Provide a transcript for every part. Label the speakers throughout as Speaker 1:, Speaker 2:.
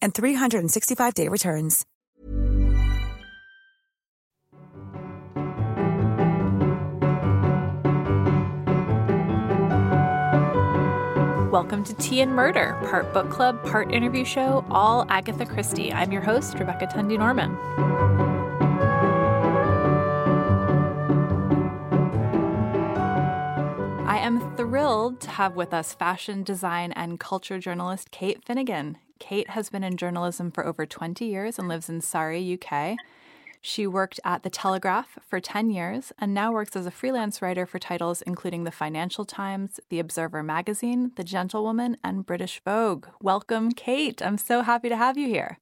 Speaker 1: and 365-day returns.
Speaker 2: Welcome to Tea and Murder, part book club, part interview show, all Agatha Christie. I'm your host, Rebecca Thandi Norman. I am thrilled to have with us fashion design and culture journalist Kate Finnigan. Kate has been in journalism for over 20 years and lives in Surrey, UK. She worked at The Telegraph for 10 years and now works as a freelance writer for titles including The Financial Times, The Observer Magazine, The Gentlewoman, and British Vogue. Welcome, Kate. I'm so happy to have you here.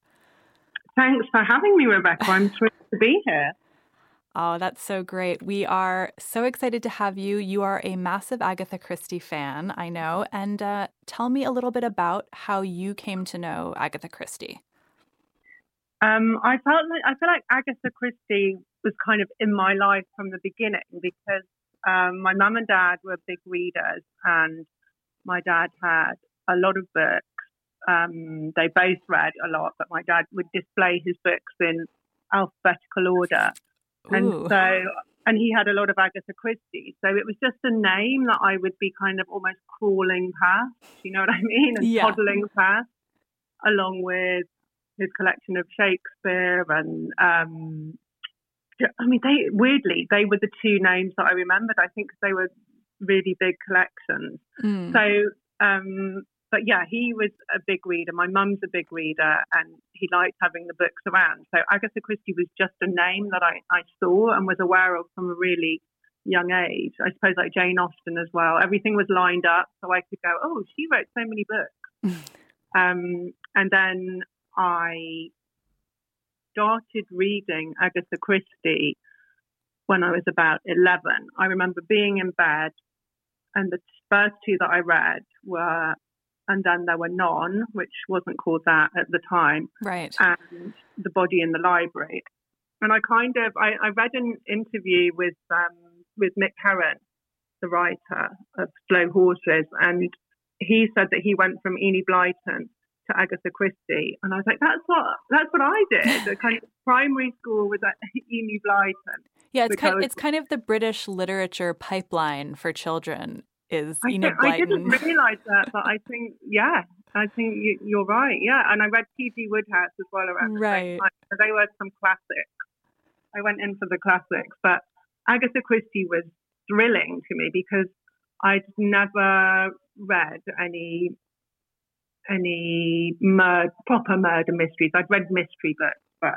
Speaker 3: Thanks for having me, Rebecca. I'm thrilled to be here.
Speaker 2: Oh, that's so great. We are so excited to have you. You are a massive Agatha Christie fan, I know. And uh, tell me a little bit about how you came to know Agatha Christie.
Speaker 3: Um, I felt like I feel like Agatha Christie was kind of in my life from the beginning because um, my mum and dad were big readers, and my dad had a lot of books. Um, they both read a lot, but my dad would display his books in alphabetical order,
Speaker 2: Ooh.
Speaker 3: and so and he had a lot of Agatha Christie. So it was just a name that I would be kind of almost crawling past. You know what I mean? And
Speaker 2: Yeah.
Speaker 3: toddling past, along with his collection of Shakespeare and um, I mean, they weirdly they were the two names that I remembered. I think they were really big collections.
Speaker 2: Mm.
Speaker 3: So, um, but yeah, he was a big reader. My mum's a big reader, and he liked having the books around. So Agatha Christie was just a name that I, I saw and was aware of from a really young age. I suppose like Jane Austen as well. Everything was lined up, so I could go, oh, she wrote so many books. um, and then I started reading Agatha Christie when I was about 11. I remember being in bed, and the first two that I read were And Then There Were None, which wasn't called that at the time,
Speaker 2: right.
Speaker 3: and The Body in the Library. And I kind of, I, I read an interview with, um, with Mick Herron, the writer of Slow Horses, and he said that he went from Enid Blyton to Agatha Christie, and I was like, "That's what that's what I did." The kind of primary school was at Enid Blyton.
Speaker 2: Yeah, it's kind, it's kind of the British literature pipeline for children is
Speaker 3: I,
Speaker 2: Enid
Speaker 3: I didn't realise that, but I think, yeah, I think you, you're right. Yeah, and I read P.G. Wodehouse as well around the
Speaker 2: Right.
Speaker 3: same time. So they were some classics. I went in for the classics, but Agatha Christie was thrilling to me because I'd never read any any mur- proper murder mysteries. I'd read mystery books, but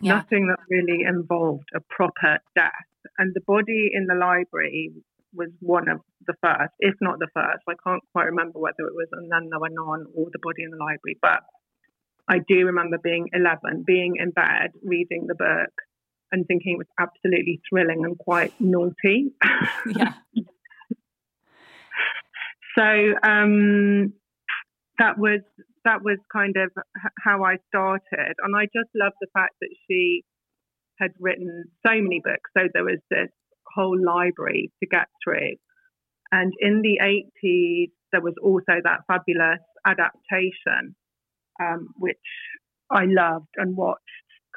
Speaker 2: Yeah.
Speaker 3: nothing that really involved a proper death. And the body in the library was one of the first, if not the first. I can't quite remember whether it was and then there were none or the body in the library, but I do remember being 11, being in bed, reading the book, and thinking it was absolutely thrilling and quite naughty.
Speaker 2: Yeah.
Speaker 3: So um, that was that was kind of how I started, and I just love the fact that she had written so many books. So there was this whole library to get through, and in the eighties there was also that fabulous adaptation, um, which I loved and watched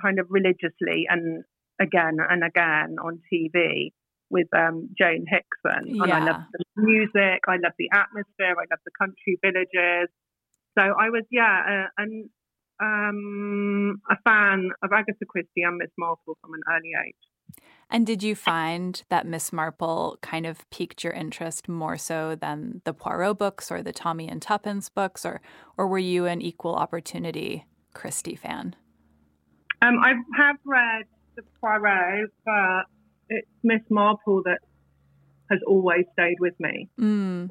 Speaker 3: kind of religiously and again and again on TV with um, Joan Hickson. And I
Speaker 2: Yeah.
Speaker 3: loved the music, I loved the atmosphere, I loved the country villages. So I was, yeah, uh, and um, a fan of Agatha Christie and Miss Marple from an early age.
Speaker 2: And did you find that Miss Marple kind of piqued your interest more so than the Poirot books or the Tommy and Tuppence books, or or were you an equal opportunity Christie fan?
Speaker 3: Um, I have read the Poirot, but it's Miss Marple that has always stayed with me,
Speaker 2: mm.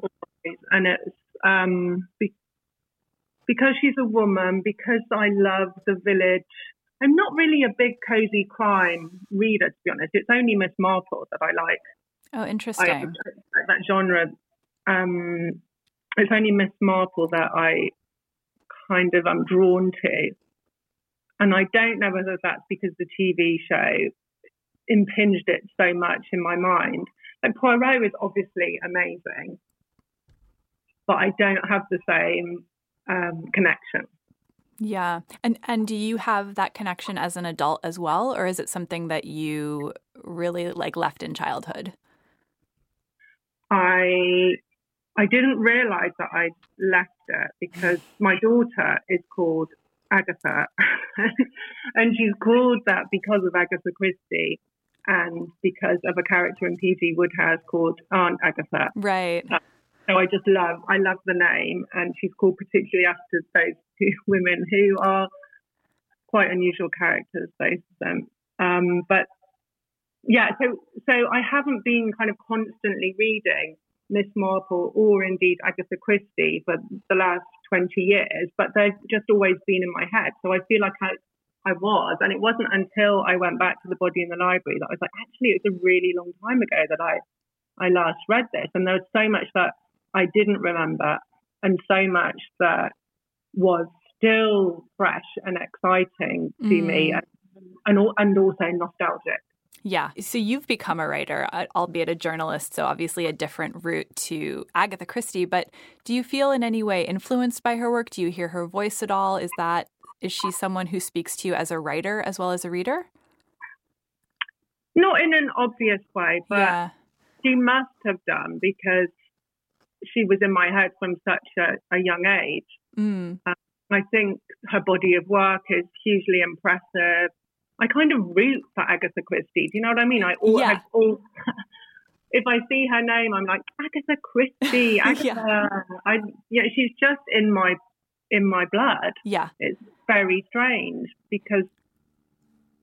Speaker 3: and it's um, be- because she's a woman, because I love the village I'm not really a big cozy crime reader, to be honest. It's only Miss Marple that I like.
Speaker 2: Oh, interesting. I,
Speaker 3: that genre. Um, it's only Miss Marple that I kind of am drawn to. And I don't know whether that's because the TV show impinged it so much in my mind. Like Poirot is obviously amazing, but I don't have the same um, connection.
Speaker 2: Yeah. And and do you have that connection as an adult as well or is it something that you really like left in childhood?
Speaker 3: I I didn't realize that I left it because my daughter is called Agatha and she's called that because of Agatha Christie and because of a character in P.G. Wodehouse called Aunt Agatha.
Speaker 2: Right.
Speaker 3: So I just love, I love the name, and she's called particularly after those two women who are quite unusual characters, both of them. Um, but yeah, so so I haven't been kind of constantly reading Miss Marple or indeed Agatha Christie for the last 20 years, but they've just always been in my head. So I feel like I, I was, and it wasn't until I went back to the body in the library that I was like, actually, it was a really long time ago that I, I last read this, and there was so much that I didn't remember, and so much that was still fresh and exciting to mm. me, and, and and also nostalgic.
Speaker 2: Yeah. So you've become a writer, uh, albeit a journalist, so obviously a different route to Agatha Christie. But do you feel in any way influenced by her work? Do you hear her voice at all? Is that is she someone who speaks to you as a writer as well as a reader?
Speaker 3: Not in an obvious way, but yeah. she must have done because she was in my head from such a, a young age.
Speaker 2: Mm.
Speaker 3: Um, I think her body of work is hugely impressive. I kind of root for Agatha Christie. Do you know what I mean? I all, yeah. all if I see her name, I'm like Agatha Christie. Agatha. yeah. I yeah, she's just in my in my blood.
Speaker 2: Yeah,
Speaker 3: it's very strange because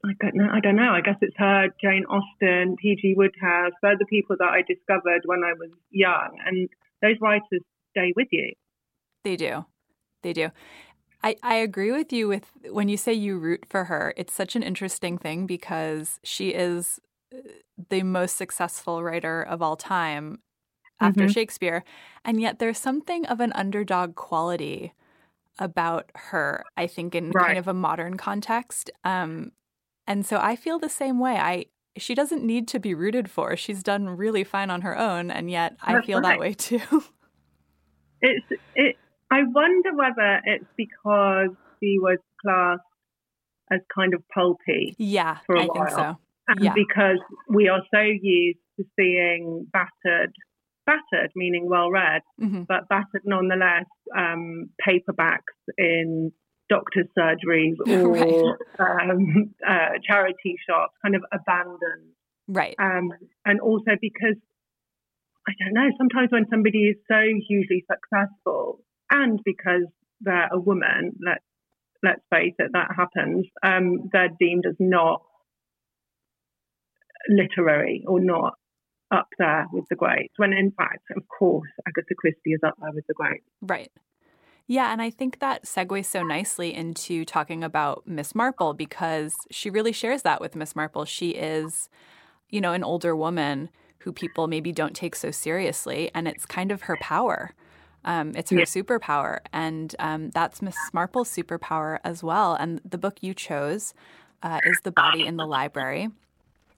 Speaker 3: I don't know. I don't know. I guess it's her, Jane Austen, P.G. Wodehouse. They're the people that I discovered when I was young, and those writers stay with you.
Speaker 2: They do. They do. I, I agree with you with when you say you root for her. It's such an interesting thing because she is uh, the most successful writer of all time after mm-hmm. Shakespeare. And yet there's something of an underdog quality about her, I think, in right. kind of a modern context. Um, and so I feel the same way. I she doesn't need to be rooted for. She's done really fine on her own, and yet I feel right. that way too.
Speaker 3: It's it. I wonder whether it's because she was classed as kind of pulpy.
Speaker 2: Yeah, I
Speaker 3: while.
Speaker 2: think so.
Speaker 3: And
Speaker 2: yeah.
Speaker 3: because we are so used to seeing battered, battered meaning well read,
Speaker 2: mm-hmm.
Speaker 3: but battered nonetheless, um, paperbacks in doctor's surgeries or right. um, uh, charity shops kind of abandoned.
Speaker 2: Right.
Speaker 3: Um, and also because, I don't know, sometimes when somebody is so hugely successful and because they're a woman, let, let's face it, that happens, um, they're deemed as not literary or not up there with the greats, when in fact, of course, Agatha Christie is up there with the greats.
Speaker 2: Right. Yeah, and I think that segues so nicely into talking about Miss Marple because she really shares that with Miss Marple. She is, you know, an older woman who people maybe don't take so seriously, and it's kind of her power. Um, it's her yeah. superpower, and um, that's Miss Marple's superpower as well. And the book you chose uh, is The Body in the Library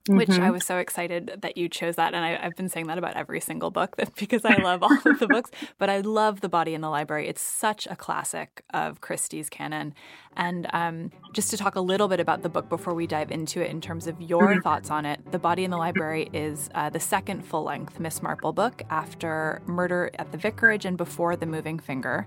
Speaker 2: mm-hmm. which I mm-hmm. was so excited that you chose that. And I, have been saying that about every single book because I love all of the books. But I love The Body in the Library. It's such a classic of Christie's canon. And um, just to talk a little bit about the book before we dive into it in terms of your mm-hmm. thoughts on it, The Body in the Library is uh, the second full length Miss Marple book after Murder at the Vicarage and before The Moving Finger.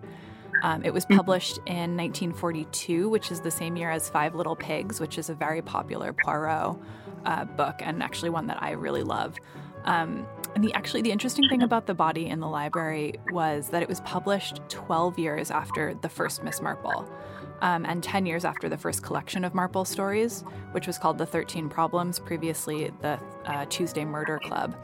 Speaker 2: Um, it was published in 1942, which is the same year as Five Little Pigs, which is a very popular Poirot uh, book and actually one that I really love. Um, and the actually the interesting thing about the body in the library was that it was published 12 years after the first Miss Marple. Um, and 10 years after the first collection of Marple stories, which was called The 13 Problems, previously the uh, Tuesday Murder Club.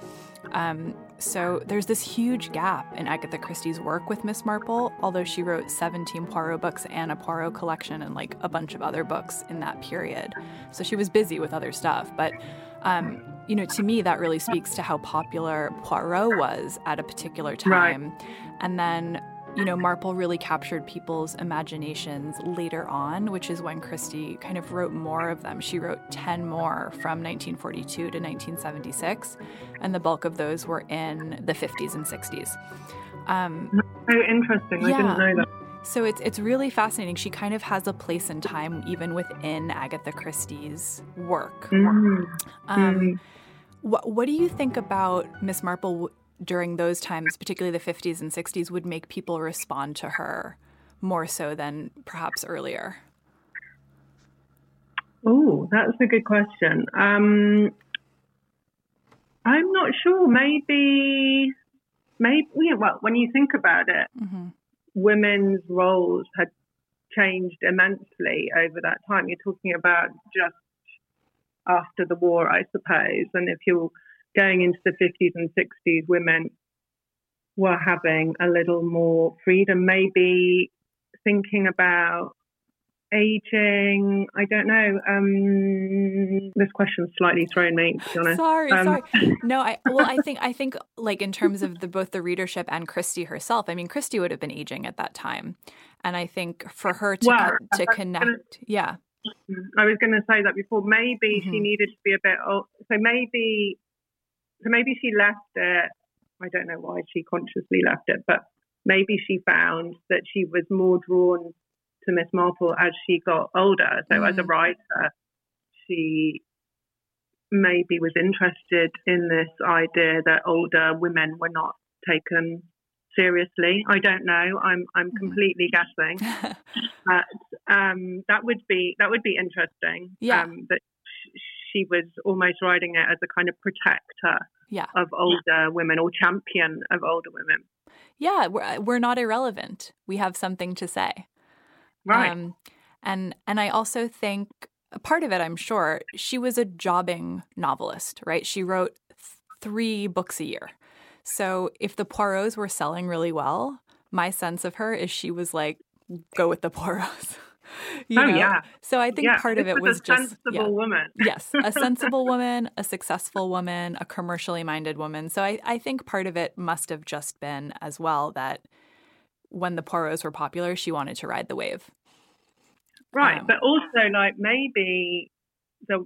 Speaker 2: Um, so there's this huge gap in Agatha Christie's work with Miss Marple, although she wrote 17 Poirot books and a Poirot collection and like a bunch of other books in that period. So she was busy with other stuff. But um, you know, to me, that really speaks to how popular Poirot was at a particular time. Right. And then, you know, Marple really captured people's imaginations later on, which is when Christie kind of wrote more of them. She wrote 10 more from 1942 to 1976, and the bulk of those were in the 50s and 60s.
Speaker 3: Um, so interesting. I didn't know that.
Speaker 2: So it's it's really fascinating. She kind of has a place in time even within Agatha Christie's work. Mm-hmm. Um, mm-hmm. What What do you think about Miss Marple during those times, particularly the 50s and 60s, would make people respond to her more so than perhaps earlier?
Speaker 3: Oh, that's a good question. Um, I'm not sure. Maybe, maybe. Yeah, Well, when you think about it, mm-hmm women's roles had changed immensely over that time. You're talking about just after the war, I suppose. And if you're going into the 50s and 60s, women were having a little more freedom, maybe thinking about aging. I don't know. Um, this question's slightly thrown me. To be honest.
Speaker 2: Sorry, um, sorry. No, I well, I think I think like in terms of the both the readership and Christie herself. I mean, Christie would have been aging at that time, and I think for her to well, co- to connect, gonna, yeah.
Speaker 3: I was going to say that before. Maybe mm-hmm. she needed to be a bit old. So maybe, so maybe she left it. I don't know why she consciously left it, but maybe she found that she was more drawn to Miss Marple as she got older. So mm. as a mm. writer, she maybe was interested in this idea that older women were not taken seriously. I don't know. I'm I'm mm. completely guessing. but um, that would be that would be interesting.
Speaker 2: Yeah. Um,
Speaker 3: that she was almost writing it as a kind of protector
Speaker 2: yeah.
Speaker 3: of older women or champion of older women.
Speaker 2: Yeah, we're, we're not irrelevant. We have something to say.
Speaker 3: Right. Um,
Speaker 2: and and I also think part of it, I'm sure, she was a jobbing novelist, right? She wrote th- three books a year. So if the Poirots were selling really well, my sense of her is she was like, go with the Poirots.
Speaker 3: You oh know? yeah.
Speaker 2: So I think
Speaker 3: yeah,
Speaker 2: part of it was,
Speaker 3: was
Speaker 2: just
Speaker 3: sensible yeah. woman.
Speaker 2: yes, a sensible woman, a successful woman, a commercially minded woman. So I, I think part of it must have just been as well that when the Poirots were popular, she wanted to ride the wave.
Speaker 3: Right, um, but also like maybe there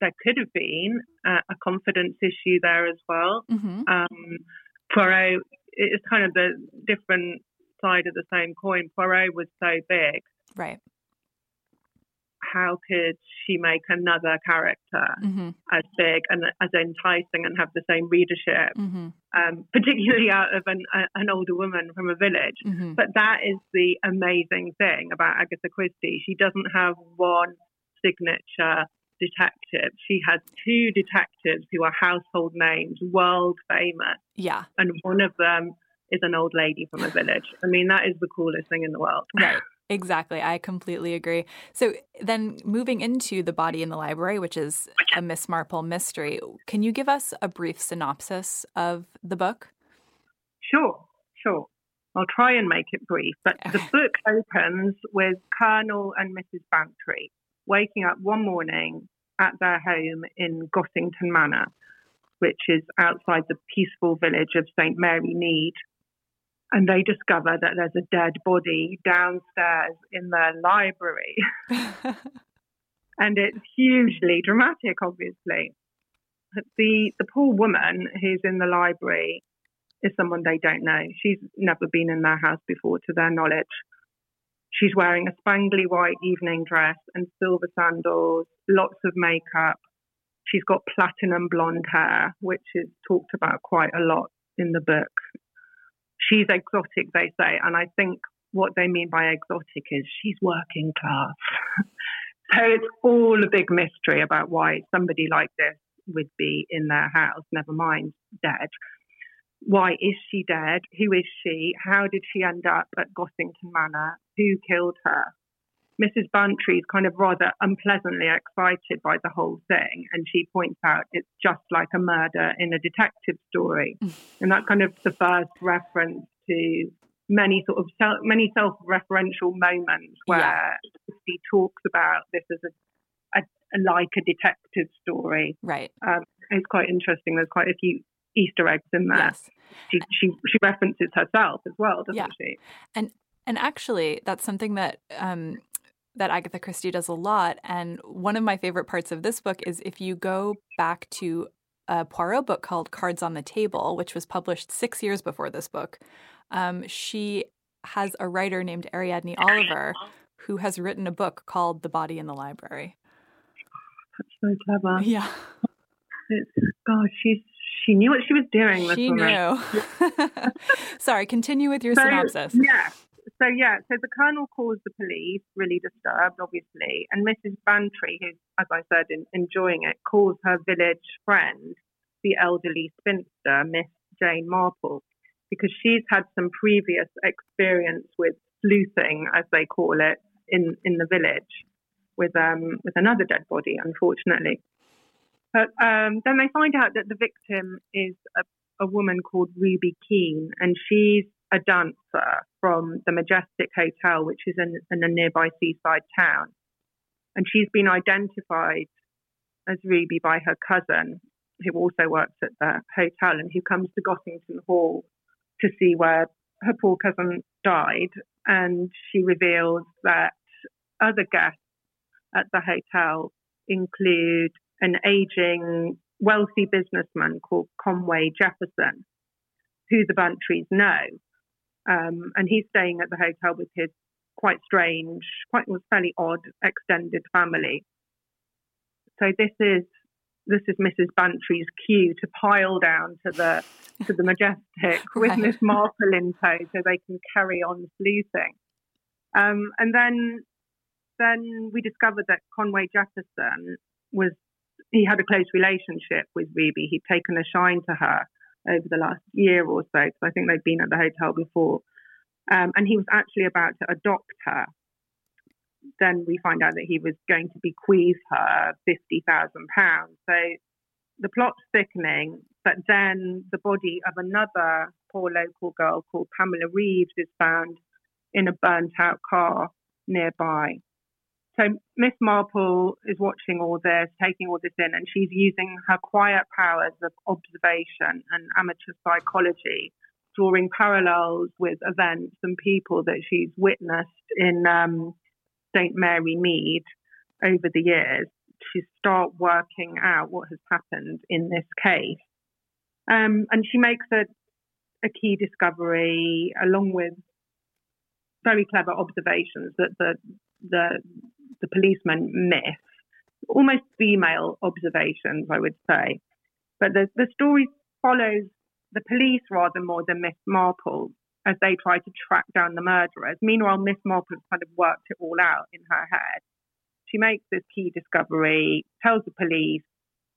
Speaker 3: there could have been a, a confidence issue there as well. Mm-hmm. Um, Poirot is kind of the different side of the same coin. Poirot was so big,
Speaker 2: right?
Speaker 3: How could she make another character mm-hmm. as big and as enticing and have the same readership, mm-hmm. um, particularly out of an, a, an, older woman from a village? Mm-hmm. But that is the amazing thing about Agatha Christie. She doesn't have one signature detective. She has two detectives who are household names, world famous.
Speaker 2: Yeah.
Speaker 3: And one of them is an old lady from a village. I mean, that is the coolest thing in the world.
Speaker 2: Right. Exactly. I completely agree. So then moving into The Body in the Library, which is a Miss Marple mystery, can you give us a brief synopsis of the book?
Speaker 3: Sure, sure. I'll try and make it brief, but the book opens with Colonel and Mrs. Bantry waking up one morning at their home in Gossington Manor, which is outside the peaceful village of St. Mary Mead, and they discover that there's a dead body downstairs in their library. and it's hugely dramatic, obviously. The, the poor woman who's in the library is someone they don't know. She's never been in their house before, to their knowledge. She's wearing a spangly white evening dress and silver sandals, lots of makeup. She's got platinum blonde hair, which is talked about quite a lot in the book she's exotic, they say. And I think what they mean by exotic is she's working class. so it's all a big mystery about why somebody like this would be in their house, never mind dead. Why is she dead? Who is she? How did she end up at Gossington Manor? Who killed her? Mrs. Bantry is kind of rather unpleasantly excited by the whole thing, and she points out it's just like a murder in a detective story, and that's kind of the first reference to many sort of self, many self-referential moments where yeah. he talks about this as a, a, a, like a detective story.
Speaker 2: Right.
Speaker 3: Um, it's quite interesting. There's quite a few Easter eggs in there.
Speaker 2: Yes.
Speaker 3: She, she she references herself as well, doesn't
Speaker 2: yeah.
Speaker 3: she?
Speaker 2: And and actually, that's something that um, that Agatha Christie does a lot. And one of my favorite parts of this book is if you go back to a Poirot book called Cards on the Table, which was published six years before this book. Um, she has a writer named Ariadne Oliver who has written a book called The Body in the Library.
Speaker 3: That's so clever.
Speaker 2: Yeah.
Speaker 3: It's, gosh, she's she knew what she was doing.
Speaker 2: She knew. Sorry, continue with your
Speaker 3: so,
Speaker 2: synopsis.
Speaker 3: Yeah. So yeah, so the colonel calls the police, really disturbed, obviously, and Mrs. Bantry, who's, as I said, in, enjoying it, calls her village friend, the elderly spinster, Miss Jane Marple, because she's had some previous experience with sleuthing, as they call it, in in the village, with um with another dead body, unfortunately. But um, then they find out that the victim is a, a woman called Ruby Keene, and she's a dancer from the Majestic Hotel, which is in, in a nearby seaside town. And she's been identified as Ruby by her cousin, who also works at the hotel and who comes to Gossington Hall to see where her poor cousin died. And she reveals that other guests at the hotel include an aging, wealthy businessman called Conway Jefferson, who the Bantrys know. Um, and he's staying at the hotel with his quite strange, quite was fairly odd extended family. So this is this is Mrs. Bantry's cue to pile down to the to the majestic with right. Miss Marple in tow, so they can carry on sleuthing. Um, and then then we discovered that Conway Jefferson was he had a close relationship with Ruby. He'd taken a shine to her over the last year or so. So I think they'd been at the hotel before. Um, and he was actually about to adopt her. Then we find out that he was going to bequeath her £50,000. So the plot's thickening, but then the body of another poor local girl called Pamela Reeves is found in a burnt out car nearby. So Miss Marple is watching all this, taking all this in, and she's using her quiet powers of observation and amateur psychology, drawing parallels with events and people that she's witnessed in um, St Mary Mead over the years to start working out what has happened in this case. Um, and she makes a, a key discovery along with very clever observations that the the the policeman miss, almost female observations, I would say. But the, the story follows the police rather more than Miss Marple as they try to track down the murderers. Meanwhile, Miss Marple has kind of worked it all out in her head. She makes this key discovery, tells the police,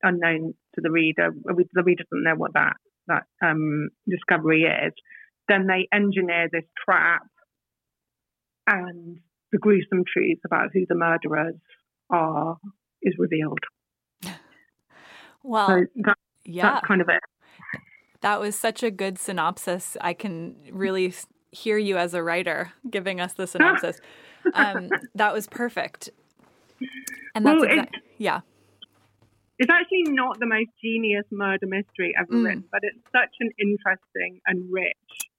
Speaker 3: unknown to the reader, the reader doesn't know what that, that um, discovery is. Then they engineer this trap and the gruesome truth about who the murderers are is revealed.
Speaker 2: Well,
Speaker 3: so that,
Speaker 2: yeah,
Speaker 3: that's kind of it.
Speaker 2: That was such a good synopsis. I can really hear you as a writer giving us the synopsis. um, that was perfect. And that's
Speaker 3: well,
Speaker 2: exactly, yeah.
Speaker 3: It's actually not the most genius murder mystery ever mm. written, but it's such an interesting and rich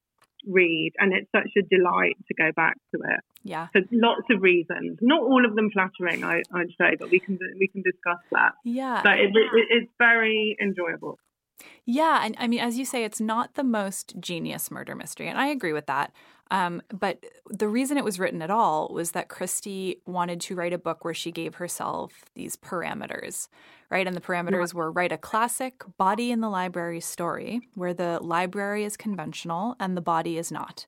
Speaker 3: read, and it's such a delight to go back to it.
Speaker 2: Yeah,
Speaker 3: for lots of reasons. Not all of them flattering, I, would say, but we can we can discuss that.
Speaker 2: Yeah,
Speaker 3: but it, it, it's very enjoyable.
Speaker 2: Yeah, and I mean, as you say, it's not the most genius murder mystery, and I agree with that. Um, but the reason it was written at all was that Christie wanted to write a book where she gave herself these parameters, right? And the parameters were write a classic body in the library story where the library is conventional and the body is not.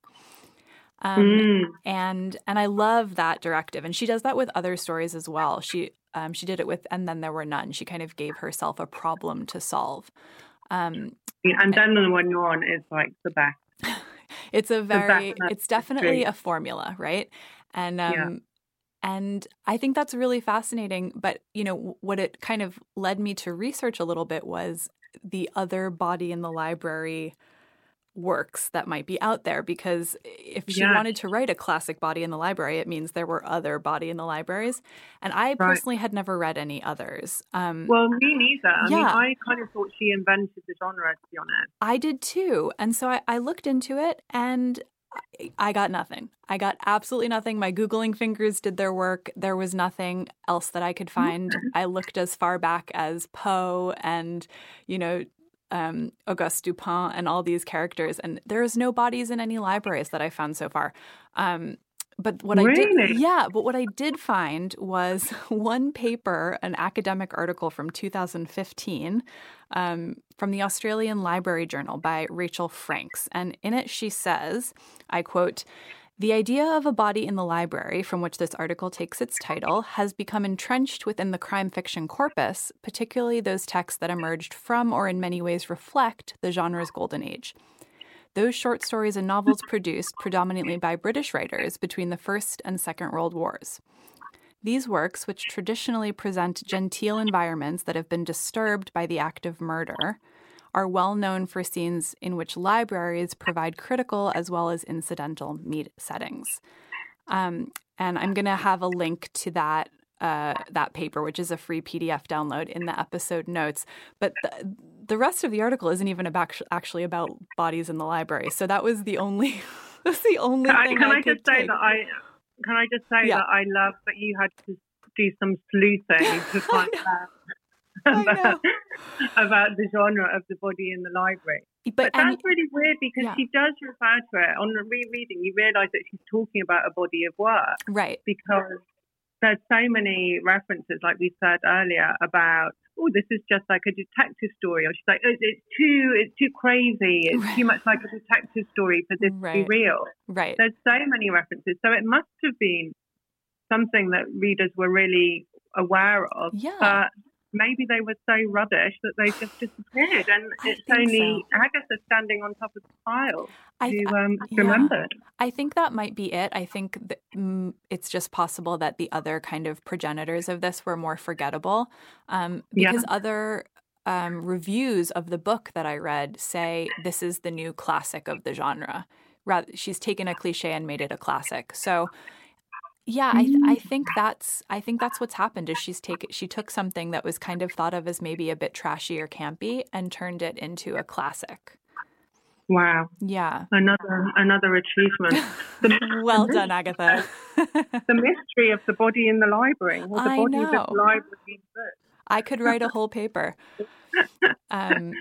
Speaker 2: Um, mm. and and I love that directive, and she does that with other stories as well. She um, she did it with, and then there were none. She kind of gave herself a problem to solve.
Speaker 3: Um, and then the one you're on is like the best.
Speaker 2: It's a very, it's definitely a formula, right? And um, yeah. and I think that's really fascinating. But you know, what it kind of led me to research a little bit was the other body in the library works that might be out there because if she yeah. wanted to write a classic body in the library it means there were other body in the libraries and i right. personally had never read any others
Speaker 3: um, well me neither i yeah. mean i kind of thought she invented the genre to be honest
Speaker 2: i did too and so i, I looked into it and I got nothing. I got absolutely nothing. My Googling fingers did their work. There was nothing else that I could find. I looked as far back as Poe and, you know, um, Auguste Dupin and all these characters, and there's no bodies in any libraries that I found so far. Um, but what
Speaker 3: really?
Speaker 2: I did, yeah, but what I did find was one paper, an academic article from 2015 um, from the Australian Library Journal by Rachel Franks. And in it, she says, I quote, the idea of a body in the library, from which this article takes its title, has become entrenched within the crime fiction corpus, particularly those texts that emerged from or in many ways reflect the genre's golden age. Those short stories and novels produced predominantly by British writers between the First and Second World Wars. These works, which traditionally present genteel environments that have been disturbed by the act of murder, are well known for scenes in which libraries provide critical as well as incidental meet settings. Um, and I'm going to have a link to that uh, that paper, which is a free PDF download in the episode notes. But the, the rest of the article isn't even about, actually about bodies in the library. So that was the only that's the only
Speaker 3: can
Speaker 2: thing.
Speaker 3: I, can
Speaker 2: I,
Speaker 3: I just say
Speaker 2: take.
Speaker 3: that I can I just say yeah. that I love that you had to do some sleuthing to find out about, uh, about the genre of the body in the library. But, but that's really weird because yeah. she does refer to it on the rereading. You realise that she's talking about a body of work,
Speaker 2: right?
Speaker 3: Because there's so many references, like we said earlier, about oh, this is just like a detective story, or she's like, oh, it's too, it's too crazy, it's right. too much like a detective story for this right. to be real.
Speaker 2: Right.
Speaker 3: There's so many references, so it must have been something that readers were really aware of.
Speaker 2: Yeah.
Speaker 3: But maybe they were so rubbish that they just disappeared, and I it's only so. Agatha standing on top of the pile I, who um, yeah. remembered.
Speaker 2: I think that might be it. I think that, mm, it's just possible that the other kind of progenitors of this were more forgettable, um, because yeah. other um, reviews of the book that I read say this is the new classic of the genre. Rather, she's taken a cliche and made it a classic. So yeah, I, I mm. think that's I think that's what's happened is she's take she took something that was kind of thought of as maybe a bit trashy or campy and turned it into a classic.
Speaker 3: Wow.
Speaker 2: Yeah.
Speaker 3: Another another achievement.
Speaker 2: The, well the done, Agatha.
Speaker 3: the mystery of the body in the library. Or the
Speaker 2: I
Speaker 3: body
Speaker 2: know.
Speaker 3: the library
Speaker 2: I could write a whole paper. Um,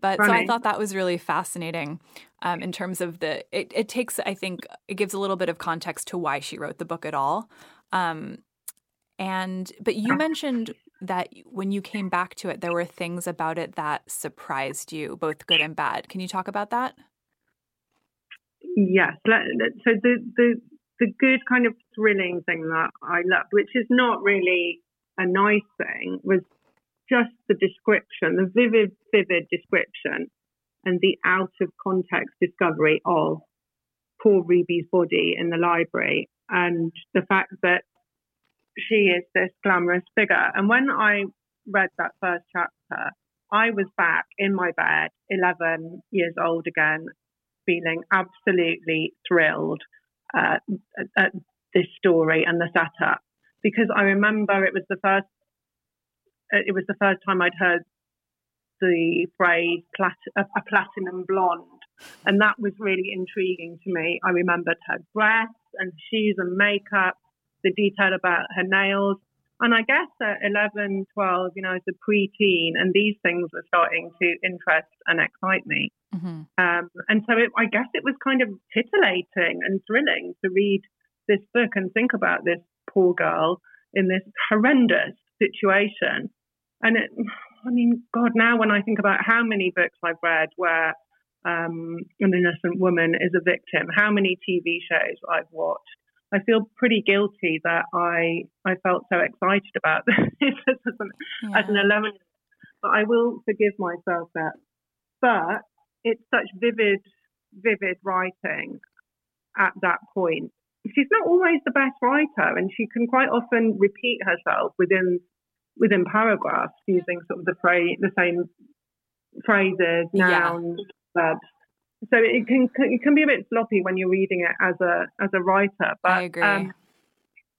Speaker 2: but Funny. so I thought that was really fascinating um, in terms of the. It, it, takes, I think, it gives a little bit of context to why she wrote the book at all. Um, and but you mentioned that when you came back to it, there were things about it that surprised you, both good and bad. Can you talk about that?
Speaker 3: Yes. So the the the good kind of thrilling thing that I loved, which is not really a nice thing, was just the description, the vivid, vivid description, and the out of context discovery of poor Ruby's body in the library, and the fact that she is this glamorous figure. And when I read that first chapter, I was back in my bed, 11 years old again, feeling absolutely thrilled uh, at this story and the setup because I remember it was the first it was the first time I'd heard the phrase plat- a, a platinum blonde, and that was really intriguing to me. I remembered her dress and shoes and makeup, the detail about her nails. And I guess at 11, 12, you know, as a preteen, and these things were starting to interest and excite me. Mm-hmm. Um, and so it, I guess it was kind of titillating and thrilling to read this book and think about this poor girl in this horrendous situation and it, I mean, God, now when I think about how many books I've read where um, an innocent woman is a victim. How many TV shows I've watched. I feel pretty guilty that I I felt so excited about this as, an, yeah. as an 11 but I will forgive myself that. But it's such vivid, vivid writing at that point. She's not always the best writer, and she can quite often repeat herself within within paragraphs using sort of the phrase, the same phrases, nouns, yeah. verbs. So it can it can be a bit sloppy when you're reading it as a as a writer. But I
Speaker 2: agree. Um,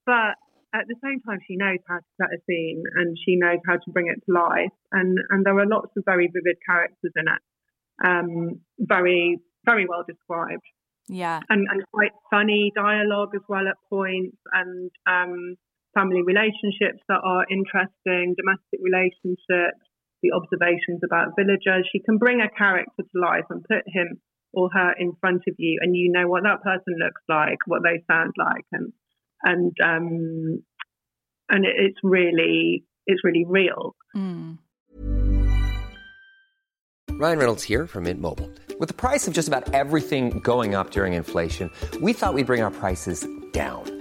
Speaker 3: but at the same time, she knows how to set a scene and she knows how to bring it to life. And and there are lots of very vivid characters in it, um, very very well described.
Speaker 2: Yeah,
Speaker 3: and, and quite funny dialogue as well at points, and um, family relationships that are interesting, domestic relationships, the observations about villagers. She can bring a character to life and put him or her in front of you, and you know what that person looks like, what they sound like, and and um, and it's really it's really real. Mm.
Speaker 4: Ryan Reynolds here from Mint Mobile. With the price of just about everything going up during inflation, we thought we'd bring our prices down.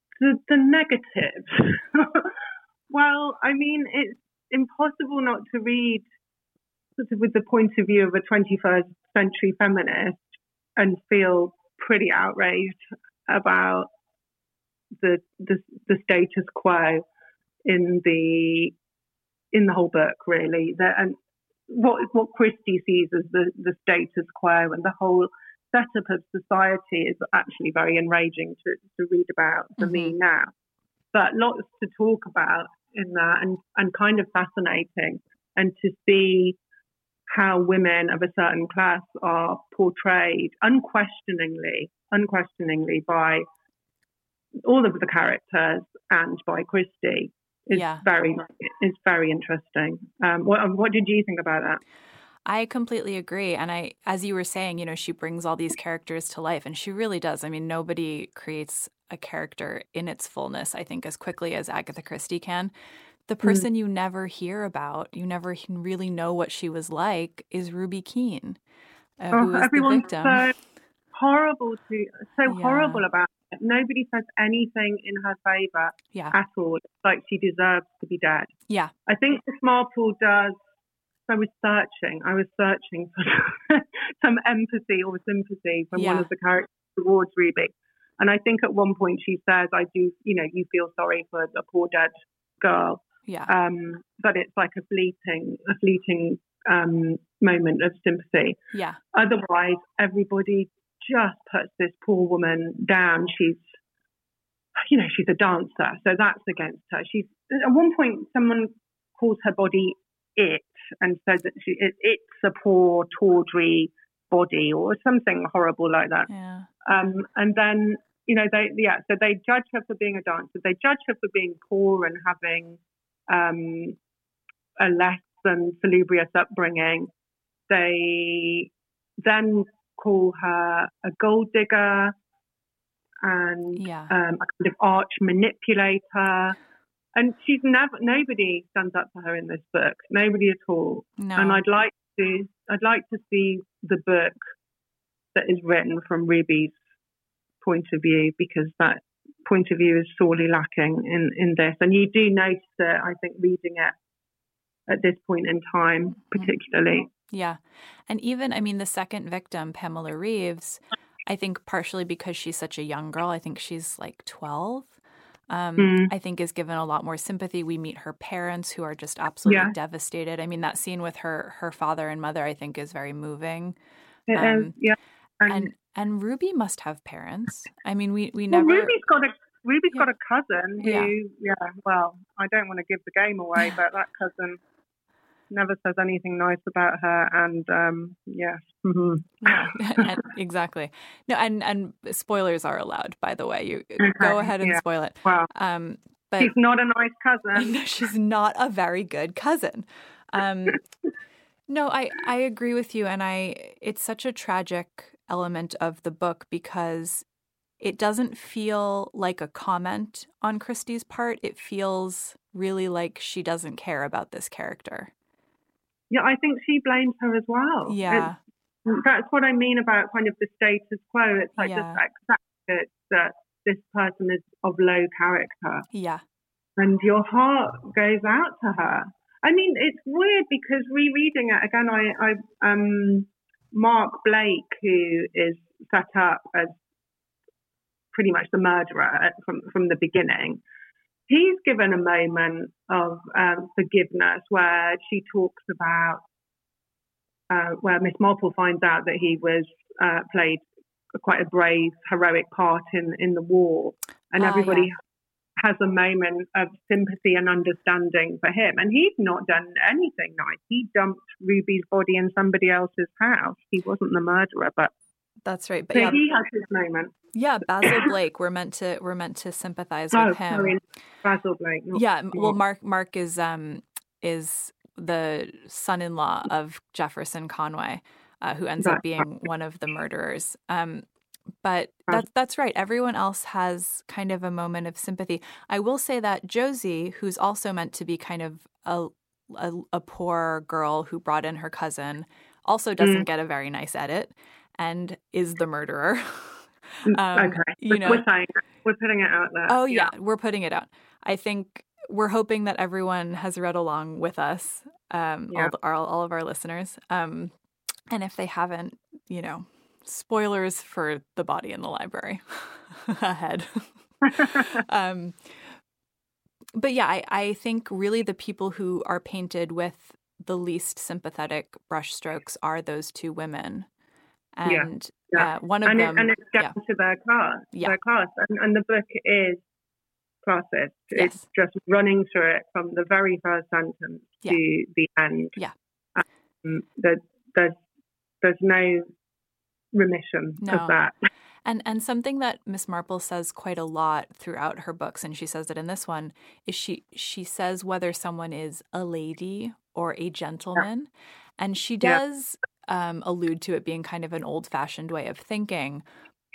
Speaker 3: the, the negative. well, I mean, it's impossible not to read sort of with the point of view of a 21st century feminist and feel pretty outraged about the the, the status quo in the in the whole book, really. The, and what what Christie sees as the, the status quo and the whole setup of society is actually very enraging to, to read about for mm-hmm. me now. But lots to talk about in that and, and kind of fascinating and to see how women of a certain class are portrayed unquestioningly, unquestioningly by all of the characters and by Christie is yeah. very is very interesting. Um, what what did you think about that?
Speaker 2: I completely agree. And I, as you were saying, you know, she brings all these characters to life, and she really does. I mean, nobody creates a character in its fullness, I think, as quickly as Agatha Christie can. The mm. person mm. you never hear about, you never really know what she was like, is Ruby Keene, uh, oh, who is the victim.
Speaker 3: So horrible to, so yeah. horrible about it. Nobody says anything in her favor
Speaker 2: yeah.
Speaker 3: at all. It's like she deserves to be dead.
Speaker 2: Yeah.
Speaker 3: I think the Marple does I was searching. I was searching for some empathy or sympathy from yeah. one of the characters towards Ruby. And I think at one point she says, I do, you know, you feel sorry for a poor dead girl.
Speaker 2: Yeah.
Speaker 3: Um, but it's like a fleeting, a fleeting um, moment of sympathy.
Speaker 2: Yeah.
Speaker 3: Otherwise, everybody just puts this poor woman down. She's, you know, she's a dancer, so that's against her. She's at one point someone calls her body it and says that she, it, it's a poor, tawdry body or something horrible like that.
Speaker 2: Yeah.
Speaker 3: Um, and then, you know, they, yeah, so they judge her for being a dancer. They judge her for being poor and having um, a less than salubrious upbringing. They then call her a gold digger and
Speaker 2: yeah.
Speaker 3: um, a kind of arch manipulator. And she's never nobody stands up for her in this book. Nobody at all.
Speaker 2: No.
Speaker 3: And I'd like to I'd like to see the book that is written from Ruby's point of view because that point of view is sorely lacking in, in this. And you do notice it, I think, reading it at this point in time, mm-hmm. particularly.
Speaker 2: Yeah. And even, I mean, the second victim, Pamela Reeves, I think partially because she's such a young girl. I think she's like 12. Um,
Speaker 3: Mm.
Speaker 2: I think is given a lot more sympathy. We meet her parents who are just absolutely
Speaker 3: Yeah.
Speaker 2: devastated. I mean, that scene with her her father and mother, I think, is very moving.
Speaker 3: It is,
Speaker 2: Um,
Speaker 3: yeah. And,
Speaker 2: And and Ruby must have parents. I mean, we we
Speaker 3: well,
Speaker 2: never.
Speaker 3: Ruby's got a Ruby's
Speaker 2: Yeah.
Speaker 3: got a cousin who,
Speaker 2: Yeah.
Speaker 3: yeah. Well, I don't want to give the game away, but that cousin never says anything nice about her, and um, yes, hmm
Speaker 2: Yeah, and- exactly. No, and and spoilers are allowed. By the way, you
Speaker 3: Okay,
Speaker 2: go ahead and
Speaker 3: yeah.
Speaker 2: spoil it.
Speaker 3: Wow,
Speaker 2: Um, but
Speaker 3: she's not a nice cousin.
Speaker 2: no, she's not a very good cousin. Um, no, I I agree with you, and I it's such a tragic element of the book because it doesn't feel like a comment on Christie's part. It feels really like she doesn't care about this character.
Speaker 3: Yeah, I think she blames her as well.
Speaker 2: Yeah.
Speaker 3: It's- that's what I mean about kind of the status quo. It's like
Speaker 2: Yeah.
Speaker 3: just accept it that this person is of low character,
Speaker 2: Yeah.
Speaker 3: and your heart goes out to her. I mean, it's weird because rereading it again, I, I um, Mark Blake, who is set up as pretty much the murderer from from the beginning. He's given a moment of um, forgiveness where she talks about uh, where Miss Marple finds out that he was uh, played quite a brave, heroic part in in the war, and
Speaker 2: Ah,
Speaker 3: everybody has a moment of sympathy and understanding for him. And he's not done anything nice. He dumped Ruby's body in somebody else's house. He wasn't the murderer, but
Speaker 2: That's right. But
Speaker 3: so
Speaker 2: yeah,
Speaker 3: he has his moment.
Speaker 2: yeah, Basil Blake. We're meant to we're meant to sympathize
Speaker 3: Oh,
Speaker 2: with him.
Speaker 3: sorry, Basil Blake.
Speaker 2: Yeah, m- well, Mark Mark is um is the son-in-law of Jefferson Conway, uh, who ends up being one of the murderers. Um, but that's that's right. Everyone else has kind of a moment of sympathy. I will say that Josie, who's also meant to be kind of a a, a poor girl who brought in her cousin, also doesn't
Speaker 3: Mm.
Speaker 2: get a very nice edit and is the murderer.
Speaker 3: Mm,
Speaker 2: um,
Speaker 3: okay,
Speaker 2: you
Speaker 3: We're-
Speaker 2: know-
Speaker 3: we're saying we're putting it out there.
Speaker 2: Oh yeah, we're putting it out. I think we're hoping that everyone has read along with us, um,
Speaker 3: Yeah.
Speaker 2: all, the, all, all of our listeners. Um, and if they haven't, you know, spoilers for the body in the library ahead. um, but yeah, I, I think really the people who are painted with the least sympathetic brushstrokes are those two women.
Speaker 3: Yeah,
Speaker 2: And
Speaker 3: yeah.
Speaker 2: Uh, one of
Speaker 3: and,
Speaker 2: them,
Speaker 3: it, and it's down to their class.
Speaker 2: Yeah.
Speaker 3: Their class, and, and the book is classist.
Speaker 2: Yes.
Speaker 3: It's just running through it from the very first sentence
Speaker 2: Yeah.
Speaker 3: to the end.
Speaker 2: Yeah.
Speaker 3: Um, there, there's there's no remission
Speaker 2: No.
Speaker 3: of that.
Speaker 2: And and something that Miss Marple says quite a lot throughout her books, and she says it in this one, is she she says whether someone is a lady or a gentleman, and she
Speaker 3: Yeah.
Speaker 2: does um, allude to it being kind of an old fashioned way of thinking.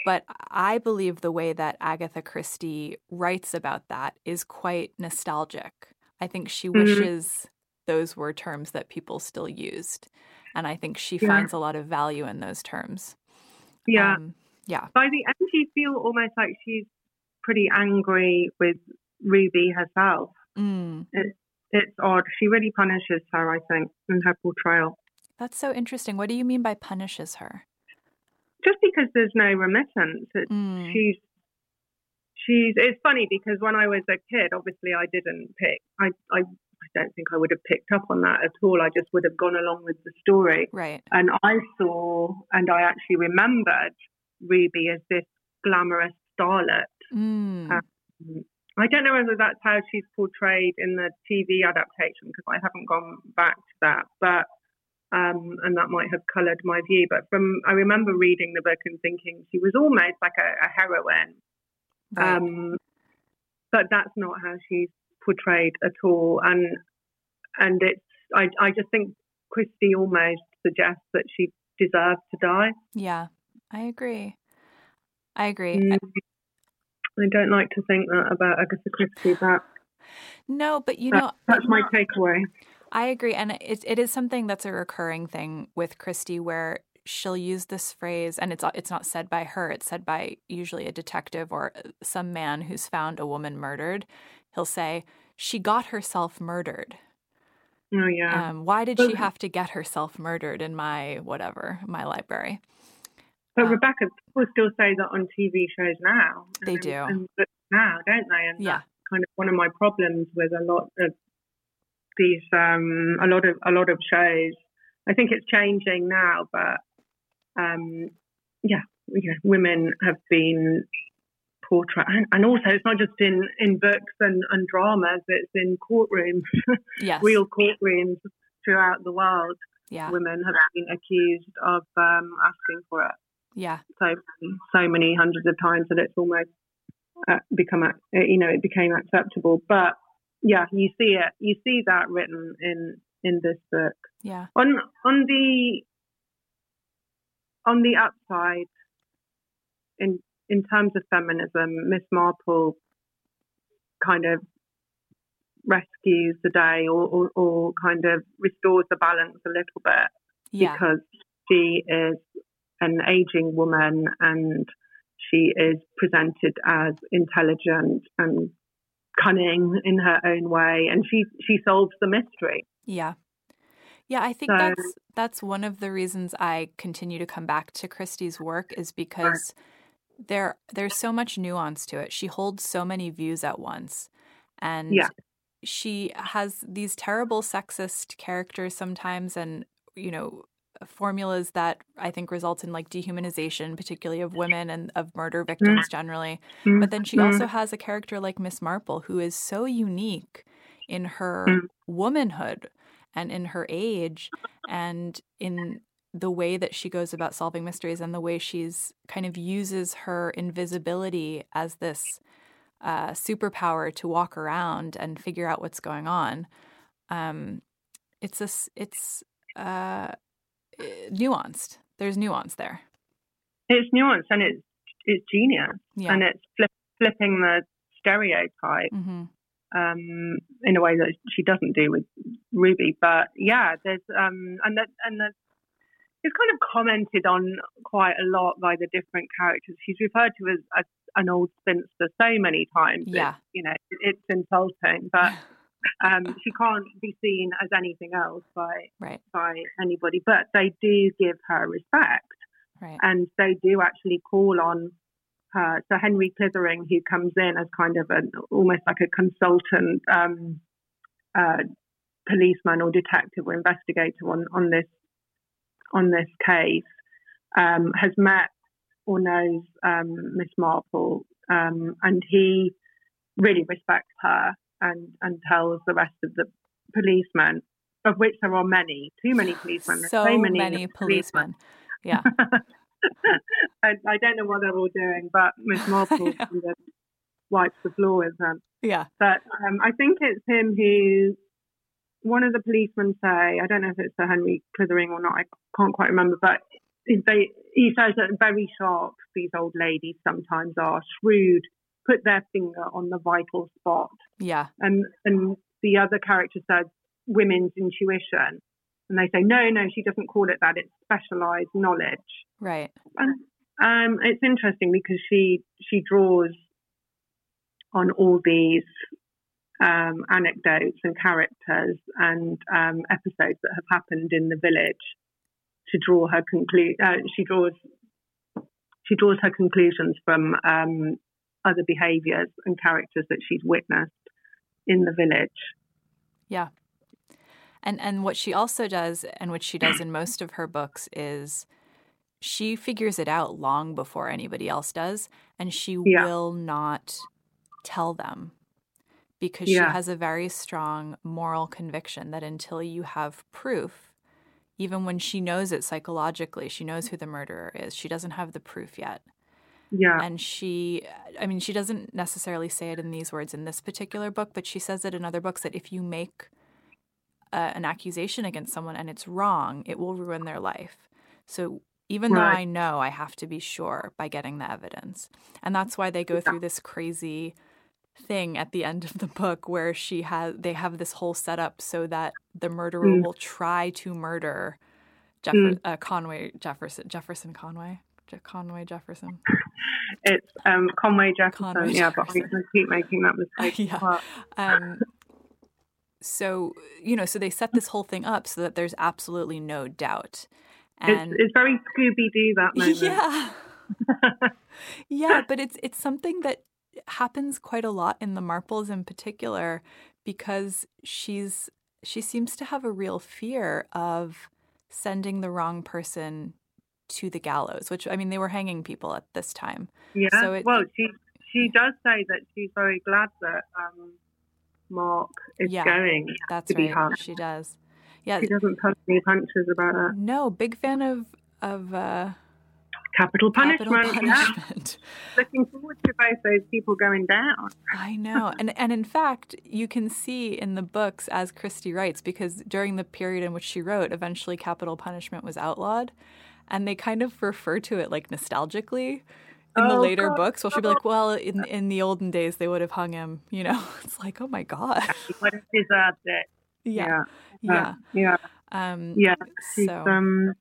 Speaker 2: But I believe the way that Agatha Christie writes about that is quite nostalgic. I think she
Speaker 3: Mhm.
Speaker 2: wishes those were terms that people still used, and I think she
Speaker 3: Yeah.
Speaker 2: finds a lot of value in those terms.
Speaker 3: Yeah.
Speaker 2: Um, yeah.
Speaker 3: By the end, you feel almost like she's pretty angry with Ruby herself.
Speaker 2: Mm.
Speaker 3: It's odd. She really punishes her, I think, in her portrayal.
Speaker 2: That's so interesting. What do you mean by punishes her?
Speaker 3: Just because there's no remittance, it's,
Speaker 2: Mm.
Speaker 3: she's she's. It's funny because when I was a kid, obviously I didn't pick. I I, I don't think I would have picked up on that at all. I just would have gone along with the story.
Speaker 2: Right.
Speaker 3: And I saw, and I actually remembered Ruby as this glamorous starlet.
Speaker 2: Mm.
Speaker 3: Um, I don't know whether that's how she's portrayed in the TV adaptation because I haven't gone back to that, but um, and that might have coloured my view. But from I remember reading the book and thinking she was almost like a, a heroine,
Speaker 2: right.
Speaker 3: um, but that's not how she's portrayed at all. And and it's I I just think Christie almost suggests that she deserved to die.
Speaker 2: yeah, I agree. I agree.
Speaker 3: Mm.
Speaker 2: I-
Speaker 3: I don't like to think that about Agatha Christie. but
Speaker 2: no, but you
Speaker 3: that
Speaker 2: know,
Speaker 3: that's my takeaway.
Speaker 2: I agree, and it it is something that's a recurring thing with Christie, where she'll use this phrase, and it's it's not said by her; it's said by usually a detective or uh, some man who's found a woman murdered. He'll say, "She got herself murdered."
Speaker 3: Oh yeah.
Speaker 2: Um, why did she have to get herself murdered in my whatever my library?
Speaker 3: But uh, Rebecca, people still say that on TV shows now.
Speaker 2: They and, do. And
Speaker 3: now, don't they? And
Speaker 2: yeah.
Speaker 3: that's kind of one of my problems with a lot of these, um, a lot of a lot of shows. I think it's changing now, but um, yeah, you know, women have been portrayed, and, and, also it's not just in in books and, and dramas; it's in courtrooms,
Speaker 2: yes.
Speaker 3: real courtrooms throughout the world.
Speaker 2: Yeah.
Speaker 3: women have been accused of um, asking for it.
Speaker 2: Yeah.
Speaker 3: So so many hundreds of times that it's almost uh, become uh, you know it became acceptable. But yeah, you see it. You see that written in in this book.
Speaker 2: Yeah.
Speaker 3: On on the on the upside, in in terms of feminism, Miss Marple kind of rescues the day or, or, or, kind of restores the balance a little bit
Speaker 2: yeah.
Speaker 3: because she is an aging woman and she is presented as intelligent and cunning in her own way and she she solves the mystery.
Speaker 2: Yeah. Yeah i think so, that's that's one of the reasons i continue to come back to christie's work is because there there's so much nuance to it. She holds so many views at once. And
Speaker 3: yeah.
Speaker 2: she has these terrible sexist characters sometimes and you know formulas that I think result in like dehumanization, particularly of women and of murder mm. victims generally. Mm. But then she mm. also has a character like Miss Marple who is so unique in her womanhood and in her age and in the way that she goes about solving mysteries and the way she's kind of uses her invisibility as this uh, superpower to walk around and figure out what's going on. Um, it's a, it's uh, nuanced. There's nuance there.
Speaker 3: It's nuanced and it's it's genius
Speaker 2: yeah.
Speaker 3: and it's flip, flipping the stereotype
Speaker 2: mm-hmm.
Speaker 3: um, in a way that she doesn't do with Ruby. But yeah, there's um, and that and that it's kind of commented on quite a lot by the different characters. She's referred to as, as an old spinster so many times.
Speaker 2: Yeah,
Speaker 3: it's, you know, it's insulting, but. Um, she can't be seen as anything else by
Speaker 2: right.
Speaker 3: by anybody, but they do give her respect,
Speaker 2: right.
Speaker 3: and they do actually call on her. So Henry Clithering, who comes in as kind of an almost like a consultant um, uh, policeman or detective or investigator on on this on this case, um, has met or knows um, Miss Marple, um, and he really respects her and, and tells the rest of the policemen, of which there are many, too many policemen.
Speaker 2: So, so many, many policemen. policemen. Yeah.
Speaker 3: I, I, don't know what they're all doing, but Miss Marple wipes the floor with them.
Speaker 2: Yeah.
Speaker 3: But um, I think it's him who, one of the policemen say, I don't know if it's Sir Henry Clithering or not, I can't quite remember, but they, he says that very sharp these old ladies sometimes are, shrewd put their finger on the vital spot.
Speaker 2: Yeah.
Speaker 3: And and the other character says women's intuition. And they say, no, no, she doesn't call it that. It's specialized knowledge.
Speaker 2: Right.
Speaker 3: And um, it's interesting because she she draws on all these um, anecdotes and characters and um, episodes that have happened in the village to draw her conclude. Uh, she draws she draws her conclusions from um, other behaviours and characters that she's witnessed in the village.
Speaker 2: Yeah. And and what she also does and what she does in most of her books is she figures it out long before anybody else does and she yeah. will not tell them because yeah. she has a very strong moral conviction that until you have proof even when she knows it psychologically she knows who the murderer is she doesn't have the proof yet
Speaker 3: yeah.
Speaker 2: And she, I mean, she doesn't necessarily say it in these words in this particular book, but she says it in other books that if you make uh, an accusation against someone and it's wrong, it will ruin their life. So even right. though I know, I have to be sure by getting the evidence. And that's why they go through this crazy thing at the end of the book where she has they have this whole setup so that the murderer mm. will try to murder Jeff- mm. uh, Conway Jefferson Jefferson Conway Conway Jefferson.
Speaker 3: It's um, Conway Jefferson. Conway yeah, Jefferson. but I keep making that mistake.
Speaker 2: yeah. Um, so you know, so they set this whole thing up so that there's absolutely no doubt, And
Speaker 3: it's, it's very Scooby Doo that moment.
Speaker 2: Yeah. yeah, but it's it's something that happens quite a lot in the Marples in particular because she's she seems to have a real fear of sending the wrong person to the gallows, which I mean they were hanging people at this time.
Speaker 3: Yeah.
Speaker 2: So it-
Speaker 3: well, she she does say that she's very glad that um, Mark is
Speaker 2: Yeah,
Speaker 3: going
Speaker 2: That's
Speaker 3: to be
Speaker 2: right.
Speaker 3: hung.
Speaker 2: She does. Yeah.
Speaker 3: She doesn't pull any punches about that.
Speaker 2: No, big fan of of uh,
Speaker 3: Capital
Speaker 2: capital
Speaker 3: punishment. Yeah.
Speaker 2: punishment.
Speaker 3: Looking forward to both those people going down.
Speaker 2: I know. And and in fact, you can see in the books as Christie writes because during the period in which she wrote, eventually capital punishment was outlawed, and they kind of refer to it like nostalgically in the
Speaker 3: Oh,
Speaker 2: later
Speaker 3: God.
Speaker 2: books. Well, she'll be like, "Well, in in the olden days they would have hung him," you know. It's like, "Oh my god."
Speaker 3: He would have.
Speaker 2: Yeah.
Speaker 3: Yeah.
Speaker 2: Yeah.
Speaker 3: Yeah.
Speaker 2: Um
Speaker 3: Yeah. She's
Speaker 2: so
Speaker 3: um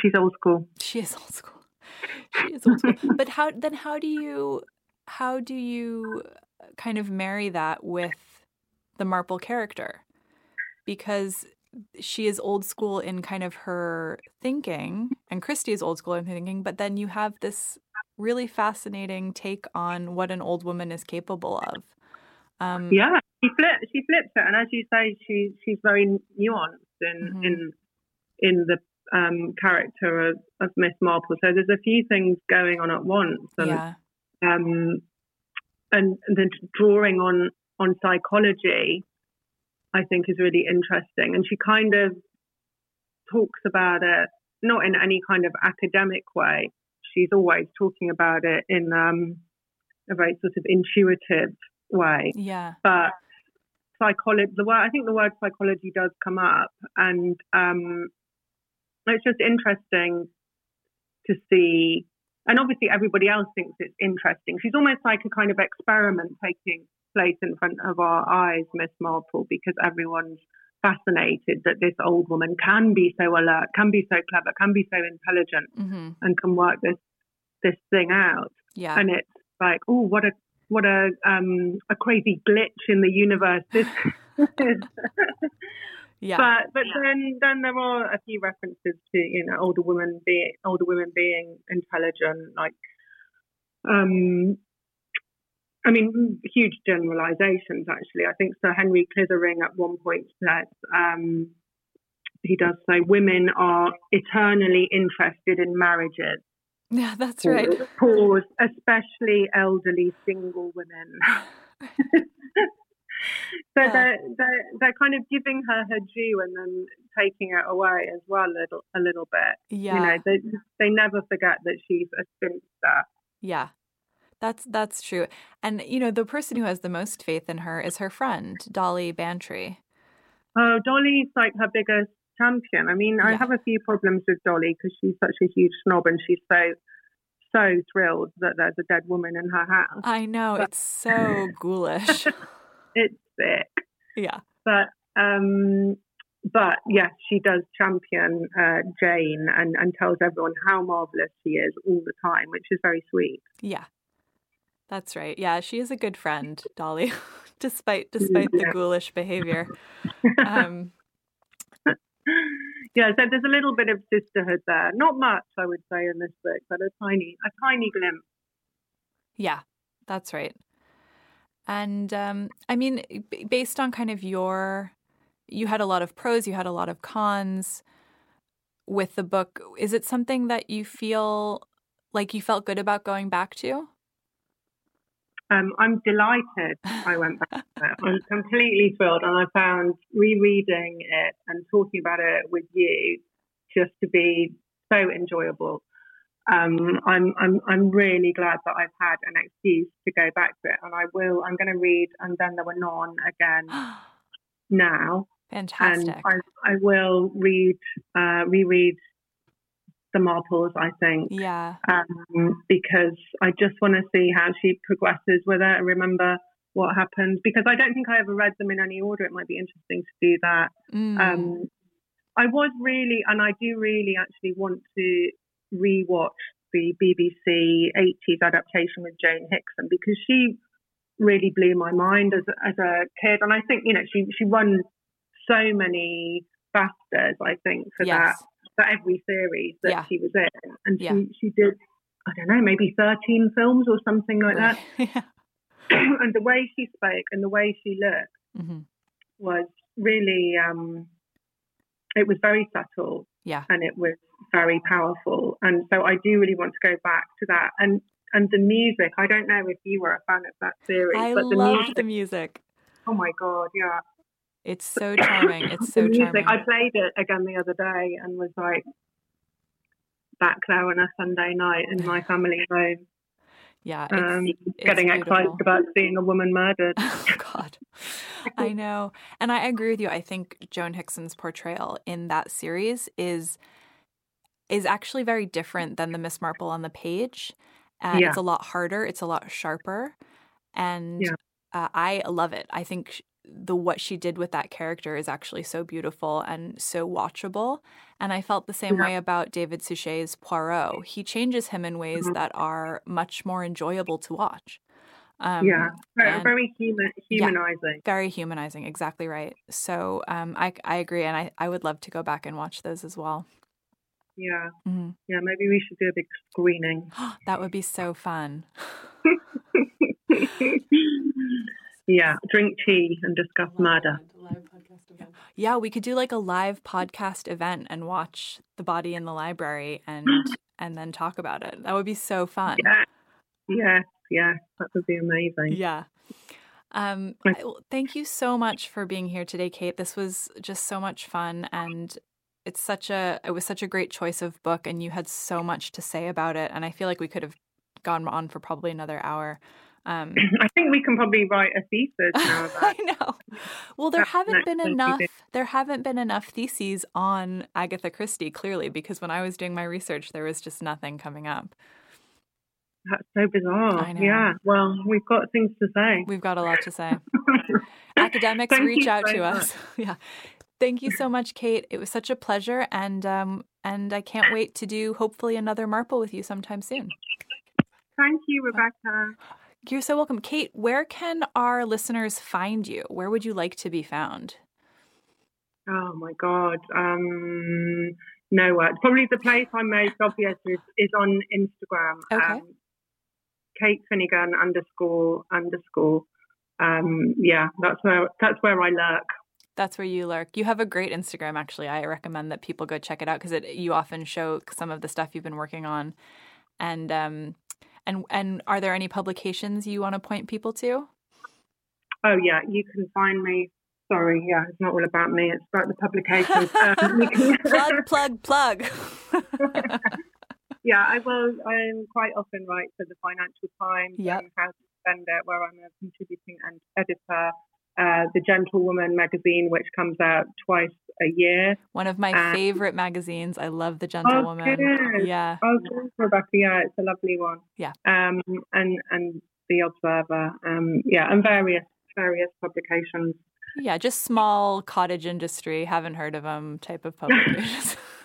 Speaker 3: she's old school.
Speaker 2: she is old school. She is old school. but how then how do you how do you kind of marry that with the Marple character? Because she is old school in kind of her thinking, and Christie is old school in her thinking, but then you have this really fascinating take on what an old woman is capable of. Um,
Speaker 3: Yeah. She flips she flips it and as you say she she's very nuanced in
Speaker 2: Mhm.
Speaker 3: in in the um character of, of Miss Marple. So there's a few things going on at once and
Speaker 2: yeah.
Speaker 3: um, and then drawing on on psychology, I think is really interesting. And she kind of talks about it not in any kind of academic way. She's always talking about it in um, a very sort of intuitive way.
Speaker 2: Yeah.
Speaker 3: But psychology, the word I think the word psychology does come up, and um, it's just interesting to see. And obviously, everybody else thinks it's interesting. She's almost like a kind of experiment taking place in front of our eyes, Miss Marple, because everyone's fascinated that this old woman can be so alert, can be so clever, can be so intelligent,
Speaker 2: hmm
Speaker 3: and can work this this thing out.
Speaker 2: Yeah.
Speaker 3: And it's like, oh, what a what a um a crazy glitch in the universe this is.
Speaker 2: yeah.
Speaker 3: But but then then there are a few references to you know older women being older women being intelligent, like um. I mean, huge generalizations. Actually, I think Sir Henry Clithering at one point says um, he does say women are eternally interested in marriages.
Speaker 2: yeah, that's right.
Speaker 3: Pause, especially elderly single women. so
Speaker 2: Yeah.
Speaker 3: they're, they're they're kind of giving her her due and then taking it away as well a little a little bit.
Speaker 2: Yeah.
Speaker 3: You know, they they never forget that she's a spinster.
Speaker 2: Yeah. That's that's true. And you know, the person who has the most faith in her is her friend, Dolly Bantry.
Speaker 3: Oh, Dolly's like her biggest champion. I mean, I have a few problems with Dolly because she's such a huge snob and she's so so thrilled that there's a dead woman in her house.
Speaker 2: I know, it's so ghoulish.
Speaker 3: It's sick.
Speaker 2: yeah.
Speaker 3: but um but yes she does champion uh, jane and and tells everyone how marvelous she is all the time which is very sweet
Speaker 2: Yeah. That's right. Yeah, she is a good friend, Dolly, despite despite the ghoulish behavior. Um
Speaker 3: yeah so there's a little bit of sisterhood there not much i would say in this book but a tiny a tiny glimpse
Speaker 2: Yeah, that's right. And um, I mean, based on kind of your, you had a lot of pros, you had a lot of cons with the book. Is it something that you feel like you felt good about going back to?
Speaker 3: Um, I'm delighted I went back to it. I'm completely thrilled, and I found rereading it and talking about it with you just to be so enjoyable. Um, I'm I'm I'm really glad that I've had an excuse to go back to it, and I will. I'm going to read, and then there were none again now,
Speaker 2: Fantastic.
Speaker 3: and I I will read uh, reread the Marples. I think
Speaker 2: yeah.
Speaker 3: um, because I just want to see how she progresses with it and remember what happened. Because I don't think I ever read them in any order. It might be interesting to do that.
Speaker 2: Mm.
Speaker 3: Um, I was really, and I do really actually want to rewatch the BBC 80s adaptation with Jane Hickson because she really blew my mind as a, as a kid. And I think, you know, she, she won so many BAFTAs, I think, for
Speaker 2: yes.
Speaker 3: that for every series that
Speaker 2: Yeah.
Speaker 3: she was in, and
Speaker 2: Yeah.
Speaker 3: she she did I don't know maybe thirteen films or something like that.
Speaker 2: yeah.
Speaker 3: and the way she spoke and the way she looked
Speaker 2: hmm
Speaker 3: was really um, it was very subtle
Speaker 2: Yeah.
Speaker 3: and it was very powerful. And so I do really want to go back to that. And and the music, I don't know if you were a fan of that series,
Speaker 2: I
Speaker 3: but the
Speaker 2: love
Speaker 3: music,
Speaker 2: the music.
Speaker 3: oh my god, yeah.
Speaker 2: It's so charming. It's so charming.
Speaker 3: I played it again the other day and was like back there on a Sunday night in my family home,
Speaker 2: yeah. It's,
Speaker 3: um,
Speaker 2: it's
Speaker 3: getting excited about seeing a woman murdered.
Speaker 2: Oh God, I know, and I agree with you. I think Joan Hickson's portrayal in that series is is actually very different than the Miss Marple on the page. Uh,
Speaker 3: Yeah.
Speaker 2: It's a lot harder. It's a lot sharper, and
Speaker 3: Yeah.
Speaker 2: uh, I love it. I think the what she did with that character is actually so beautiful and so watchable. And I felt the same
Speaker 3: Yeah.
Speaker 2: way about David Suchet's Poirot. He changes him in ways
Speaker 3: Mhm.
Speaker 2: that are much more enjoyable to watch. Um,
Speaker 3: yeah, very, very human, humanizing.
Speaker 2: very humanizing exactly right so um, I, I agree and I, I would love to go back and watch those as well
Speaker 3: Yeah,
Speaker 2: hmm
Speaker 3: yeah. Maybe we should do a big screening.
Speaker 2: that would be so fun
Speaker 3: yeah, drink tea and discuss murder.
Speaker 2: yeah we could do like a live podcast event and watch the body in the library and and then talk about it that would be so fun
Speaker 3: Yeah, yeah, yeah. That would be amazing.
Speaker 2: Yeah. Um, thank you so much for being here today, Kate. This was just so much fun, and it's such a it was such a great choice of book, and you had so much to say about it. And I feel like we could have gone on for probably another hour. Um,
Speaker 3: I think we can probably write a thesis now about.
Speaker 2: I know. Well, there
Speaker 3: That's
Speaker 2: haven't been enough. There haven't been enough theses on Agatha Christie, clearly, because when I was doing my research, there was just nothing coming up.
Speaker 3: That's so bizarre. Yeah. Well, we've got things to say.
Speaker 2: We've got a lot to say. academics
Speaker 3: Thank
Speaker 2: reach out
Speaker 3: so
Speaker 2: to
Speaker 3: much.
Speaker 2: us yeah thank you so much kate it was such a pleasure and um and i can't wait to do hopefully another marple with you sometime soon
Speaker 3: Thank you, Rebecca.
Speaker 2: You're so welcome kate where can our listeners find you where would you like to be found
Speaker 3: Oh my God. Um, nowhere. Probably the place I'm most obvious is, is on Instagram.
Speaker 2: Okay.
Speaker 3: Um, Kate Finnigan underscore underscore. Um, yeah, that's where that's where I lurk.
Speaker 2: that's where you lurk you have a great instagram actually i recommend that people go check it out because it you often show some of the stuff you've been working on and um and and are there any publications you want to point people to
Speaker 3: Oh yeah, you can find me. Sorry, yeah, it's not all about me. It's about the publications. Um, can-
Speaker 2: plug plug plug
Speaker 3: yeah, I will. I quite often write for the Financial Times and How to Spend It, where I'm a contributing and editor. Uh, the Gentlewoman magazine, which comes out twice a year.
Speaker 2: One of my
Speaker 3: Uh,
Speaker 2: favorite magazines. I love The
Speaker 3: Oh,
Speaker 2: Gentlewoman.
Speaker 3: good.
Speaker 2: Yeah.
Speaker 3: Oh, good, Rebecca. Yeah, it's a lovely one.
Speaker 2: Yeah.
Speaker 3: Um, and and the Observer. Um, yeah, and various various publications.
Speaker 2: Yeah, just small cottage industry, haven't heard of them type of publications.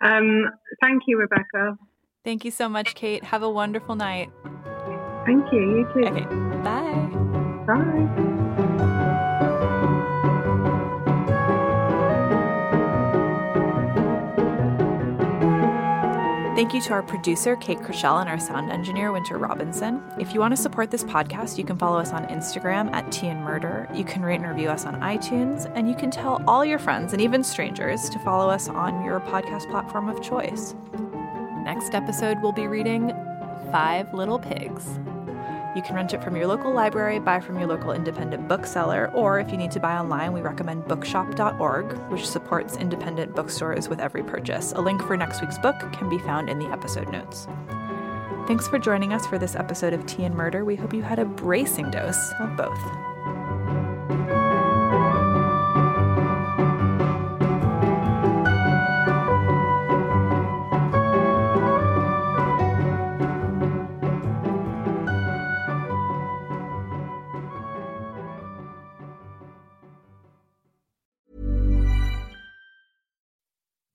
Speaker 3: um, thank you, Rebecca.
Speaker 2: Thank you so much, Kate. Have a wonderful night.
Speaker 3: Thank you. You too.
Speaker 2: Okay, bye.
Speaker 3: Bye.
Speaker 2: Thank you to our producer, Kate Krischel, and our sound engineer, Winter Robinson. If you want to support this podcast, you can follow us on Instagram at Tea and Murder. You can rate and review us on iTunes, and you can tell all your friends and even strangers to follow us on your podcast platform of choice. Next episode, we'll be reading Five Little Pigs. You can rent it from your local library, buy from your local independent bookseller, or if you need to buy online, we recommend bookshop.org, which supports independent bookstores with every purchase. A link for next week's book can be found in the episode notes. Thanks for joining us for this episode of Tea and Murder. We hope you had a bracing dose of both.